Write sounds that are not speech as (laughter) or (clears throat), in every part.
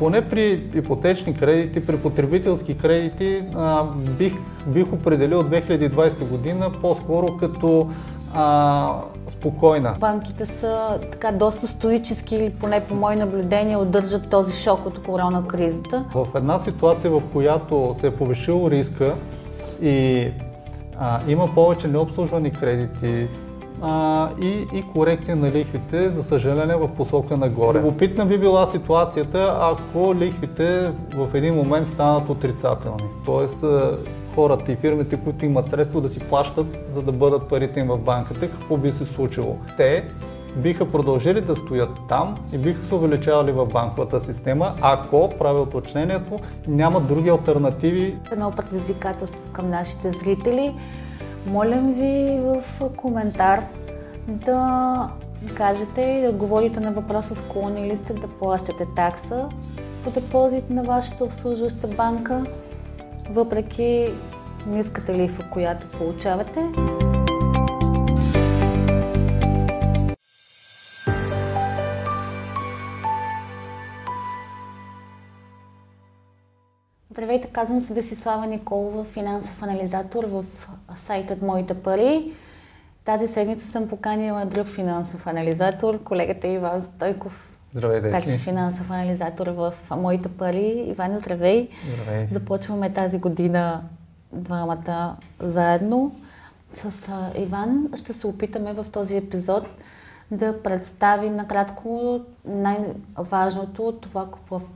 поне при ипотечни кредити, при потребителски кредити а, бих, бих определил 2020 година по-скоро като а, спокойна. Банките са така доста стоически или поне по мои наблюдения удържат този шок от корона кризата. В една ситуация, в която се е повишил риска и а, има повече необслужвани кредити, а, и, и корекция на лихвите, за съжаление, в посока нагоре. Любопитна би била ситуацията, ако лихвите в един момент станат отрицателни. Тоест, хората и фирмите, които имат средства да си плащат, за да бъдат парите им в банката, какво би се случило? Те биха продължили да стоят там и биха се увеличавали в банковата система, ако, прави уточнението, няма други альтернативи. Едно предизвикателство към нашите зрители. Молям ви в коментар да кажете и да отговорите на въпроса склонни ли сте да плащате такса по депозит на вашата обслужваща банка, въпреки ниската лихва, която получавате. Здравейте, казвам се Десислава Николова, финансов анализатор в сайтът Моите пари. Тази седмица съм поканила друг финансов анализатор, колегата Иван Стойков. Здравейте Такси финансов анализатор в Моите пари. Иван, здравей! Здравей! Започваме тази година двамата заедно. С Иван ще се опитаме в този епизод да представим накратко най-важното от това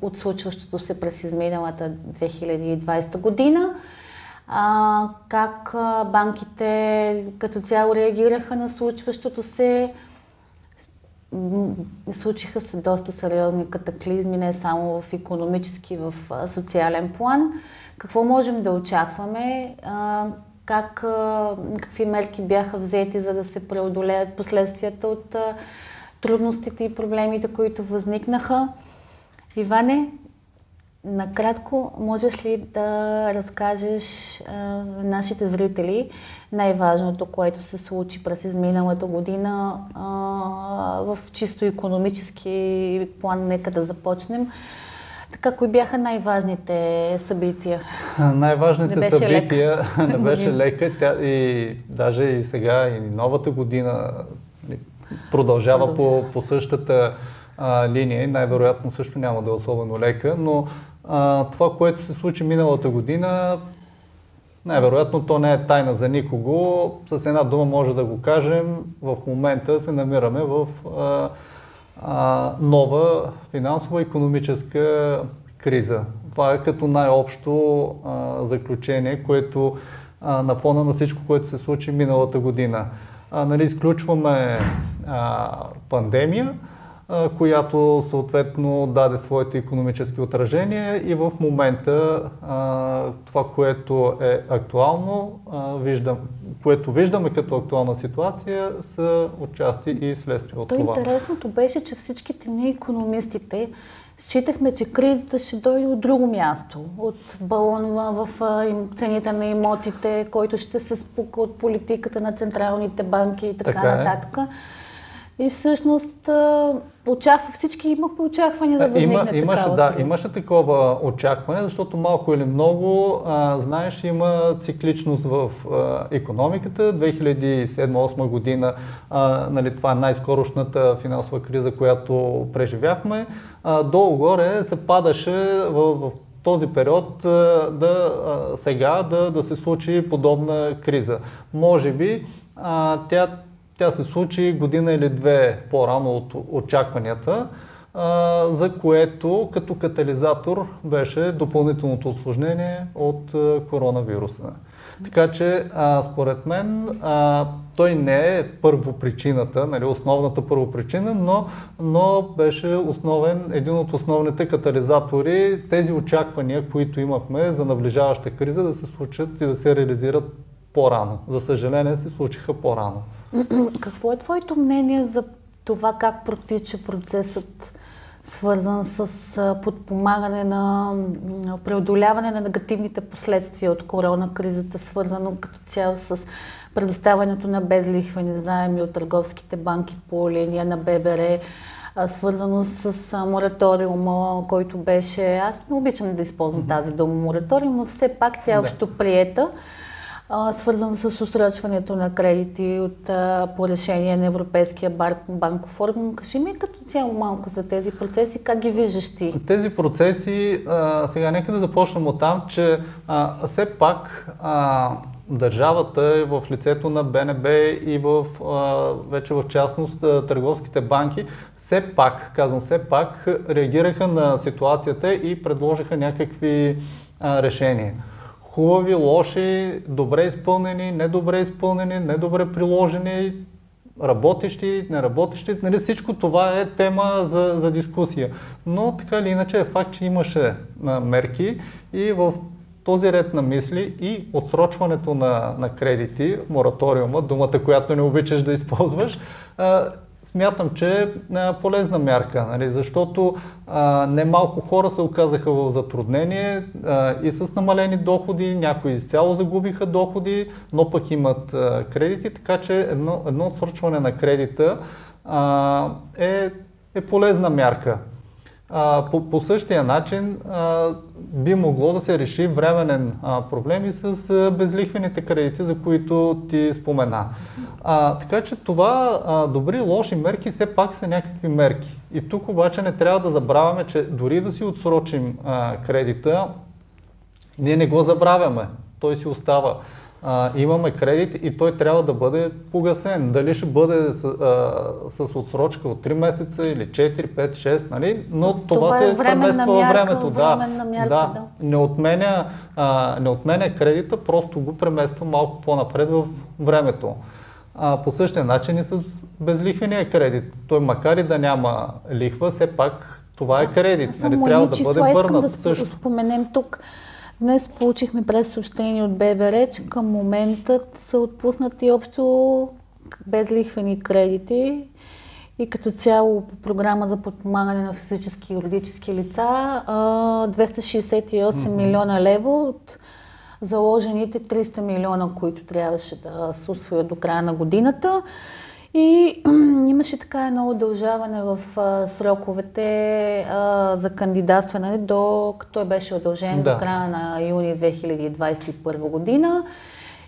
от случващото се през изминалата 2020 година. А, как банките като цяло реагираха на случващото се. Случиха се доста сериозни катаклизми, не само в економически, в социален план. Какво можем да очакваме? А, как, какви мерки бяха взети, за да се преодолеят последствията от трудностите и проблемите, които възникнаха. Иване, накратко, можеш ли да разкажеш на нашите зрители най-важното, което се случи през изминалата година в чисто економически план? Нека да започнем. Така, кои бяха най-важните събития? Най-важните не събития лека. (laughs) не беше лека. Тя и даже и сега, и новата година нали, продължава, продължава. По, по същата а, линия и най-вероятно също няма да е особено лека, но а, това, което се случи миналата година, най-вероятно то не е тайна за никого. С една дума може да го кажем. В момента се намираме в а, а, нова финансова економическа криза. Това е като най-общо а, заключение, което а, на фона на всичко, което се случи миналата година. А, нали, изключваме а, пандемия, която съответно даде своите економически отражения и в момента това, което е актуално, виждам, което виждаме като актуална ситуация, са отчасти и следствие от То това. Интересното беше, че всичките ние економистите считахме, че кризата ще дойде от друго място, от балона в цените на имотите, който ще се спука от политиката на централните банки и така, така е. нататък. И всъщност очаква, всички имахме очаквания да възникне Има, имаше, такава да, имаше такова очакване, защото малко или много, а, знаеш, има цикличност в а, економиката. 2007-2008 година, а, нали, това е най-скорошната финансова криза, която преживяхме. А, долу-горе се падаше в, в този период да, сега да, да се случи подобна криза. Може би а, тя тя се случи година или две по-рано от очакванията, за което като катализатор беше допълнителното осложнение от коронавируса. Така че, според мен, той не е първопричината, нали, основната първопричина, но, но беше основен, един от основните катализатори, тези очаквания, които имахме за наближаваща криза, да се случат и да се реализират по-рано. За съжаление се случиха по-рано. (clears throat) Какво е твоето мнение за това как протича процесът, свързан с подпомагане на преодоляване на негативните последствия от корона кризата, свързано като цяло с предоставянето на безлихвени заеми от търговските банки по линия на ББР, свързано с мораториума, който беше... Аз не обичам да използвам тази дума мораториум, но все пак тя е общо приета свързан с усрочването на кредити от, по решение на Европейския банков орган. Кажи ми като цяло малко за тези процеси, как ги виждаш ти? Тези процеси, сега нека да започнем от там, че все пак държавата е в лицето на БНБ и в, вече в частност търговските банки, все пак, казвам все пак, реагираха на ситуацията и предложиха някакви решения хубави, лоши, добре изпълнени, недобре изпълнени, недобре приложени, работещи, неработещи. Нали, всичко това е тема за, за дискусия. Но така или иначе е факт, че имаше а, мерки и в този ред на мисли и отсрочването на, на кредити, мораториума, думата, която не обичаш да използваш, а, смятам, че е полезна мярка, нали, защото а, немалко хора се оказаха в затруднение а, и с намалени доходи, някои изцяло загубиха доходи, но пък имат а, кредити, така че едно, едно отсрочване на кредита а, е, е полезна мярка. А, по, по същия начин а, би могло да се реши временен а, проблем и с а, безлихвените кредити, за които ти спомена. А, така че това а, добри, лоши мерки все пак са някакви мерки. И тук обаче не трябва да забравяме, че дори да си отсрочим а, кредита, ние не го забравяме. Той си остава а, имаме кредит и той трябва да бъде погасен. Дали ще бъде с, а, с отсрочка от 3 месеца или 4, 5, 6, нали? но това, това се е премества във времето. Да, мярка, да. да. Не, отменя, а, не отменя кредита, просто го премества малко по-напред в времето. А, по същия начин и с безлихвения кредит. Той макар и да няма лихва, все пак това е кредит. Нали? Трябва да бъде върнат. Да също. споменем тук. Днес получихме през съобщение от ББР, че към момента са отпуснати общо безлихвени кредити и като цяло по програма за подпомагане на физически и юридически лица 268 mm-hmm. милиона лева от заложените 300 милиона, които трябваше да се усвоят до края на годината. И имаше така едно удължаване в а, сроковете а, за кандидатстване, до като беше удължен да. до края на юни 2021 година.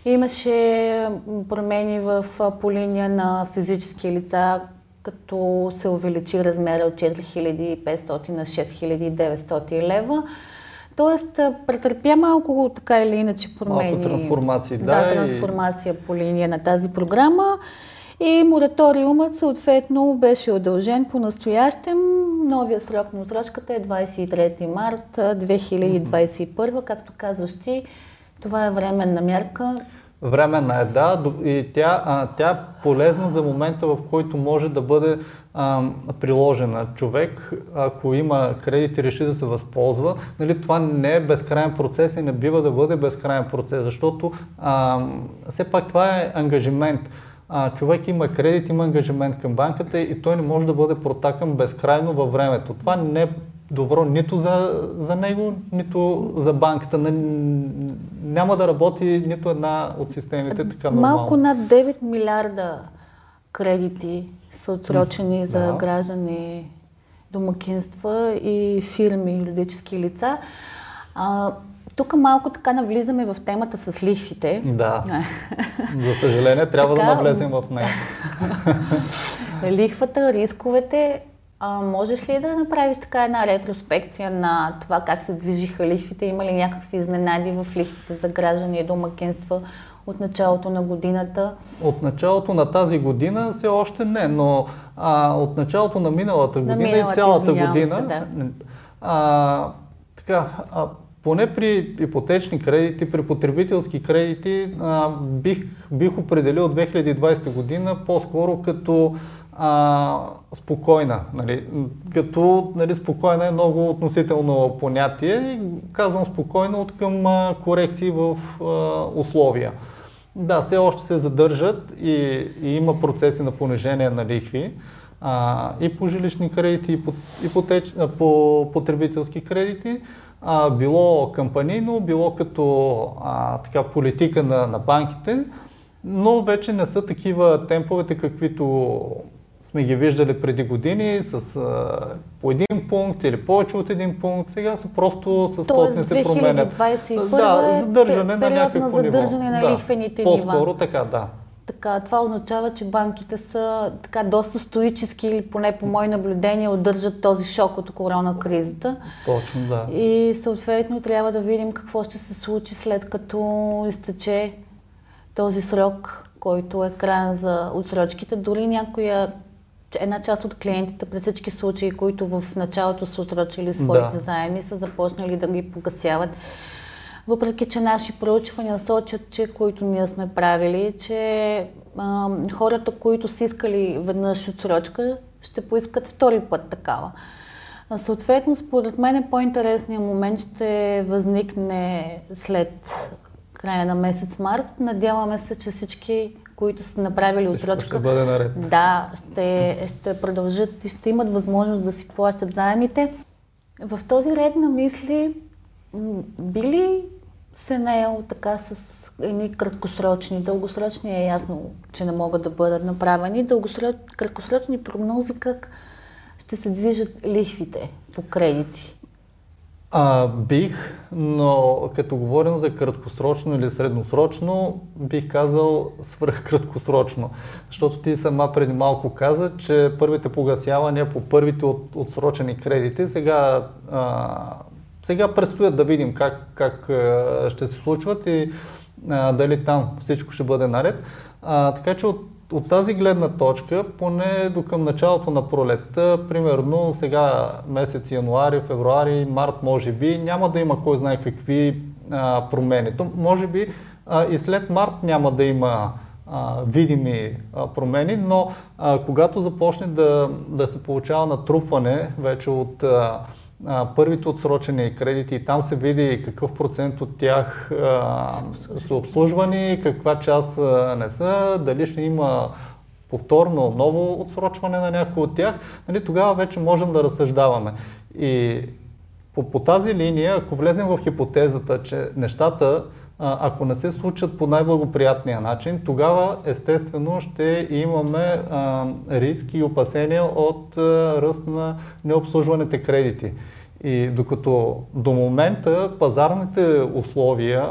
Имаше промени в, по линия на физически лица, като се увеличи размера от 4500 на 6900 лева. Тоест, претърпя малко така или иначе промени. Малко трансформации, да. Да, трансформация и... по линия на тази програма. И мораториумът съответно беше удължен по настоящем. Новия срок на отсрочката е 23 март 2021. Както казваш ти, това е временна мярка. Временна е, да, и тя, тя е полезна за момента, в който може да бъде приложена. Човек, ако има кредит и реши да се възползва, нали, това не е безкрайен процес и не бива да бъде безкрайен процес, защото а, все пак това е ангажимент а, човек има кредит, има ангажимент към банката и той не може да бъде протакан безкрайно във времето. Това не е добро нито за, за него, нито за банката. Няма да работи нито една от системите така нормално. Малко над 9 милиарда кредити са отсрочени за да. граждани, домакинства и фирми, юридически лица. А, тук малко така навлизаме в темата с лихвите. Да. (laughs) За съжаление, трябва така, да навлезем в нея. (laughs) Лихвата, рисковете. А, можеш ли да направиш така една ретроспекция на това как се движиха лихвите? Има ли някакви изненади в лихвите за граждани и домакинства от началото на годината? От началото на тази година все още не, но а, от началото на миналата година на миналата, и цялата година. Се, да. а, така, а, поне при ипотечни кредити, при потребителски кредити, а, бих, бих определил 2020 година по-скоро като а, спокойна. Нали? Като нали, спокойна е много относително понятие и казвам спокойно от към а, корекции в а, условия. Да, все още се задържат и, и има процеси на понижение на лихви а, и по жилищни кредити, и по, и по, теч, по потребителски кредити а, било кампанийно, било като а, така, политика на, на банките, но вече не са такива темповете, каквито сме ги виждали преди години с а, по един пункт или повече от един пункт. Сега са просто с стотни се променят. 2021 да, е задържане на някакво на задържане ниво. на лихвените да, нива. По-скоро така, да. Така, това означава, че банките са така доста стоически или поне по мои наблюдения удържат този шок от корона кризата. Точно, да. И съответно трябва да видим какво ще се случи след като изтече този срок, който е крайен за отсрочките. Дори някоя една част от клиентите при всички случаи, които в началото са отсрочили своите да. заеми, са започнали да ги погасяват. Въпреки, че наши проучвания сочат, че които ние сме правили, че а, хората, които са искали веднъж отсрочка, ще поискат втори път такава. Съответно, според мен по-интересният момент ще възникне след края на месец март. Надяваме се, че всички, които са направили отсрочка, ще бъде наред. Да, ще, ще продължат и ще имат възможност да си плащат заемите. В този ред на мисли, били се наел така с едни краткосрочни, дългосрочни е ясно, че не могат да бъдат направени. Дългосроч... краткосрочни прогнози как ще се движат лихвите по кредити? А, бих, но като говорим за краткосрочно или средносрочно, бих казал свръхкраткосрочно. Защото ти сама преди малко каза, че първите погасявания по първите от, отсрочени кредити сега а, сега предстоят да видим как, как ще се случват и а, дали там всичко ще бъде наред. А, така че от, от тази гледна точка, поне до към началото на пролетта, примерно сега месец януари, февруари, март, може би, няма да има кой знае какви а, промени. То, може би а, и след март няма да има а, видими а, промени, но а, когато започне да, да се получава натрупване вече от а, а, първите отсрочени кредити и там се види какъв процент от тях а, са обслужвани, каква част а, не са, дали ще има повторно ново отсрочване на някои от тях, нали, тогава вече можем да разсъждаваме. И по, по тази линия, ако влезем в хипотезата, че нещата ако не се случат по най-благоприятния начин, тогава естествено ще имаме а, риск и опасения от а, ръст на необслужваните кредити. И докато до момента пазарните условия,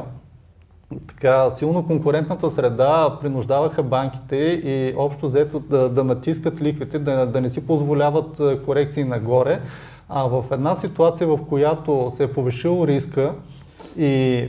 така силно конкурентната среда принуждаваха банките и общо взето да, да натискат лихвите, да, да не си позволяват корекции нагоре, а в една ситуация, в която се е повишил риска и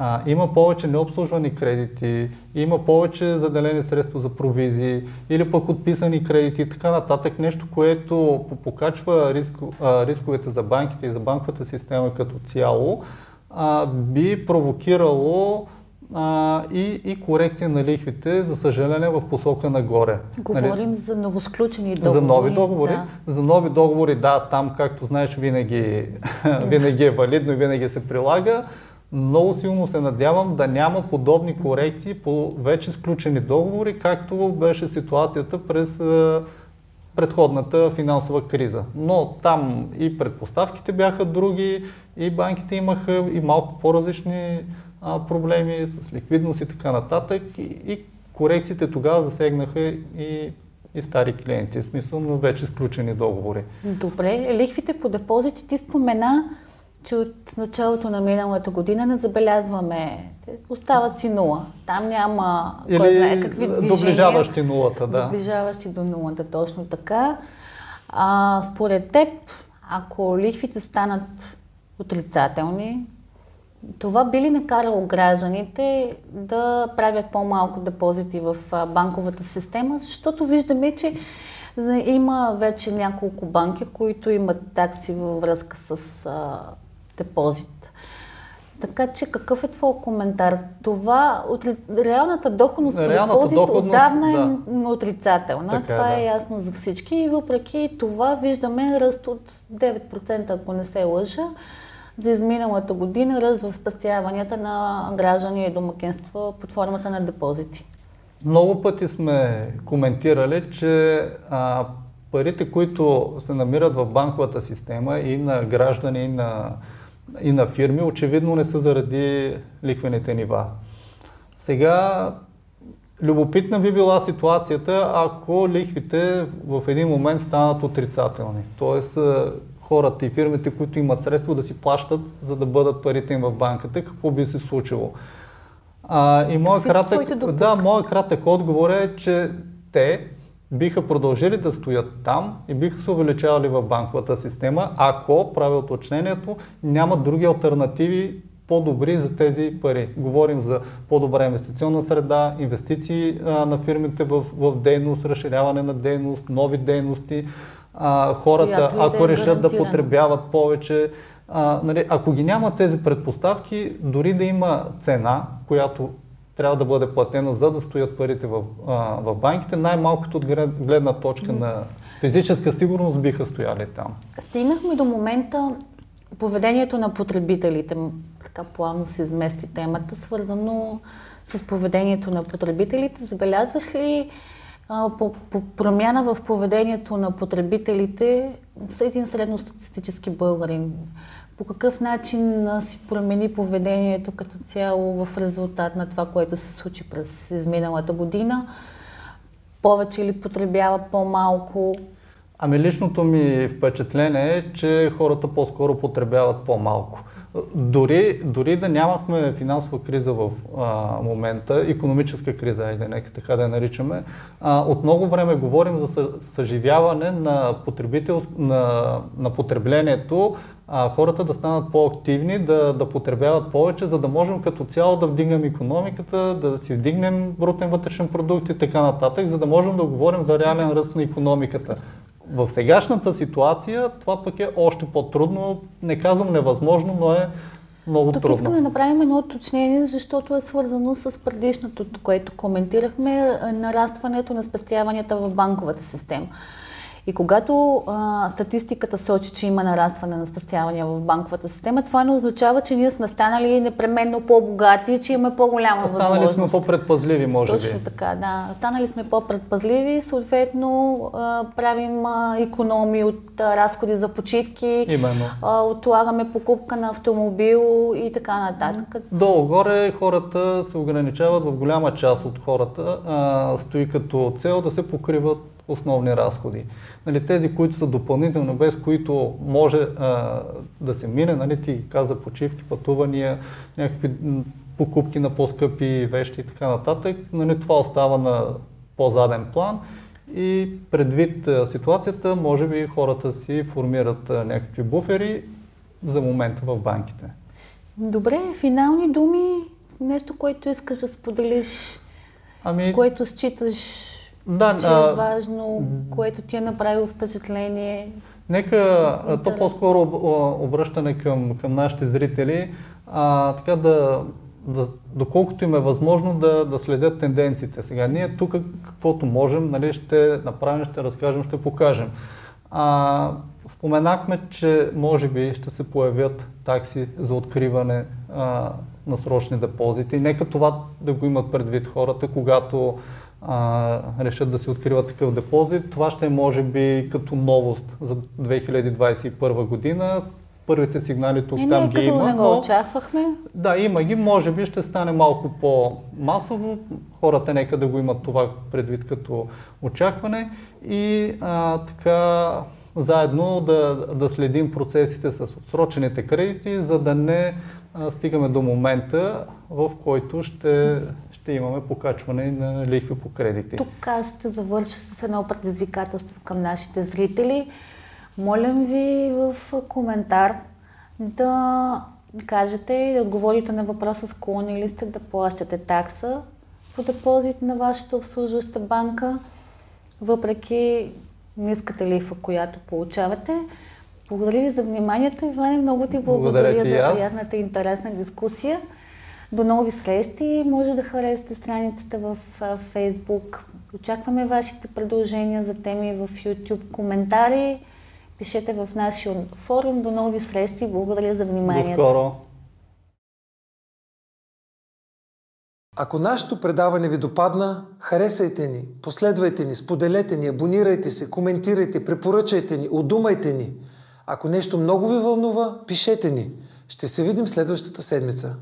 а, има повече необслужвани кредити, има повече заделени средства за провизии или пък отписани кредити и така нататък. Нещо, което покачва риск, а, рисковете за банките и за банковата система като цяло, а, би провокирало а, и, и корекция на лихвите, за съжаление, в посока нагоре. Говорим нали? за новосключени договори. За нови договори. Да. За нови договори, да, там, както знаеш, винаги, (laughs) винаги е валидно и винаги се прилага. Много силно се надявам да няма подобни корекции по вече сключени договори, както беше ситуацията през е, предходната финансова криза. Но там и предпоставките бяха други, и банките имаха и малко по-различни проблеми с ликвидност и така нататък. И корекциите тогава засегнаха и, и стари клиенти, в смисъл на вече сключени договори. Добре, лихвите по депозити ти спомена че от началото на миналата година не забелязваме. Остават си нула. Там няма Или кой знае какви движения. Доближаващи нулата, да. Доближаващи до нулата, точно така. А, според теб, ако лихвите станат отрицателни, това би ли накарало гражданите да правят по-малко депозити в банковата система, защото виждаме, че има вече няколко банки, които имат такси във връзка с депозит. Така че какъв е твой коментар? Това, от, реалната доходност по депозит доходност, отдавна е да. отрицателна. Така, това е да. е ясно за всички и въпреки това виждаме ръст от 9%, ако не се лъжа, за изминалата година ръст в спестяванията на граждани и домакинства под формата на депозити. Много пъти сме коментирали, че а, парите, които се намират в банковата система и на граждани, и на и на фирми, очевидно не са заради лихвените нива. Сега Любопитна би била ситуацията, ако лихвите в един момент станат отрицателни. Тоест, хората и фирмите, които имат средства да си плащат, за да бъдат парите им в банката, какво би се случило? А, и моят кратък, да, моят кратък отговор е, че те биха продължили да стоят там и биха се увеличавали в банковата система, ако, правя уточнението, няма други альтернативи по-добри за тези пари. Говорим за по-добра инвестиционна среда, инвестиции а, на фирмите в, в дейност, разширяване на дейност, нови дейности. А, хората, ако да решат да потребяват повече, а, нали, ако ги няма тези предпоставки, дори да има цена, която трябва да бъде платена, за да стоят парите в, а, в банките, най-малкото от гледна точка на физическа сигурност биха стояли там. Стигнахме до момента поведението на потребителите. Така плавно се измести темата, свързано с поведението на потребителите. Забелязваш ли а, по, по промяна в поведението на потребителите с един средностатистически българин? По какъв начин си промени поведението като цяло в резултат на това, което се случи през изминалата година? Повече или потребява по-малко? Ами личното ми впечатление е, че хората по-скоро потребяват по-малко. Дори, дори да нямахме финансова криза в а, момента, економическа криза, айде нека така да я наричаме, а, от много време говорим за съживяване на, на, на потреблението, а, хората да станат по-активни, да, да потребяват повече, за да можем като цяло да вдигнем економиката, да си вдигнем брутен вътрешен продукт и така нататък, за да можем да говорим за реален ръст на економиката. В сегашната ситуация това пък е още по-трудно. Не казвам невъзможно, но е много Тук трудно. искам да направим едно уточнение, защото е свързано с предишното, което коментирахме, нарастването на спестяванията в банковата система. И когато а, статистиката сочи, че има нарастване на спестявания в банковата система, това не означава, че ние сме станали непременно по-богати, че имаме по-голяма възможност. Станали сме по-предпазливи, може Точно би. Точно така, да. Станали сме по-предпазливи, съответно а, правим а, економии от а, разходи за почивки, Именно. А, отлагаме покупка на автомобил и така нататък. Долу-горе хората се ограничават в голяма част от хората, а, стои като цел да се покриват основни разходи. Нали, тези, които са допълнителни, без които може а, да се мине, нали, ти каза почивки, пътувания, някакви покупки на по-скъпи вещи и така нататък, нали, това остава на по-заден план и предвид а, ситуацията, може би хората си формират а, някакви буфери за момента в банките. Добре, финални думи, нещо, което искаш да споделиш, ами... което считаш да, че е важно, което ти е направило впечатление? Нека, да, то по-скоро обръщане към, към нашите зрители, а, така да, да, доколкото им е възможно да, да следят тенденциите. Сега ние тук каквото можем, нали, ще направим, ще разкажем, ще покажем. А, споменахме, че може би ще се появят такси за откриване а, на срочни депозити. Нека това да го имат предвид хората, когато а, решат да си откриват такъв депозит. Това ще е може би като новост за 2021 година. Първите сигнали тук и там ги има. Не го очаквахме. Да, има ги. Може би ще стане малко по-масово. Хората нека да го имат това предвид като очакване. И а, така заедно да, да следим процесите с отсрочените кредити, за да не а, стигаме до момента, в който ще ще имаме покачване на лихви по кредити. Тук аз ще завърша с едно предизвикателство към нашите зрители. Молям ви в коментар да кажете и да отговорите на въпроса склонни ли сте да плащате такса по депозит на вашата обслужваща банка, въпреки ниската лихва, която получавате. Благодаря ви за вниманието, Иване. Много ти благодаря, благодаря за приятната и интересна дискусия. До нови срещи. Може да харесате страницата в Facebook. Очакваме вашите предложения за теми в YouTube, коментари. Пишете в нашия форум. До нови срещи. Благодаря за вниманието. До скоро. Ако нашето предаване ви допадна, харесайте ни, последвайте ни, споделете ни, абонирайте се, коментирайте, препоръчайте ни, удумайте ни. Ако нещо много ви вълнува, пишете ни. Ще се видим следващата седмица.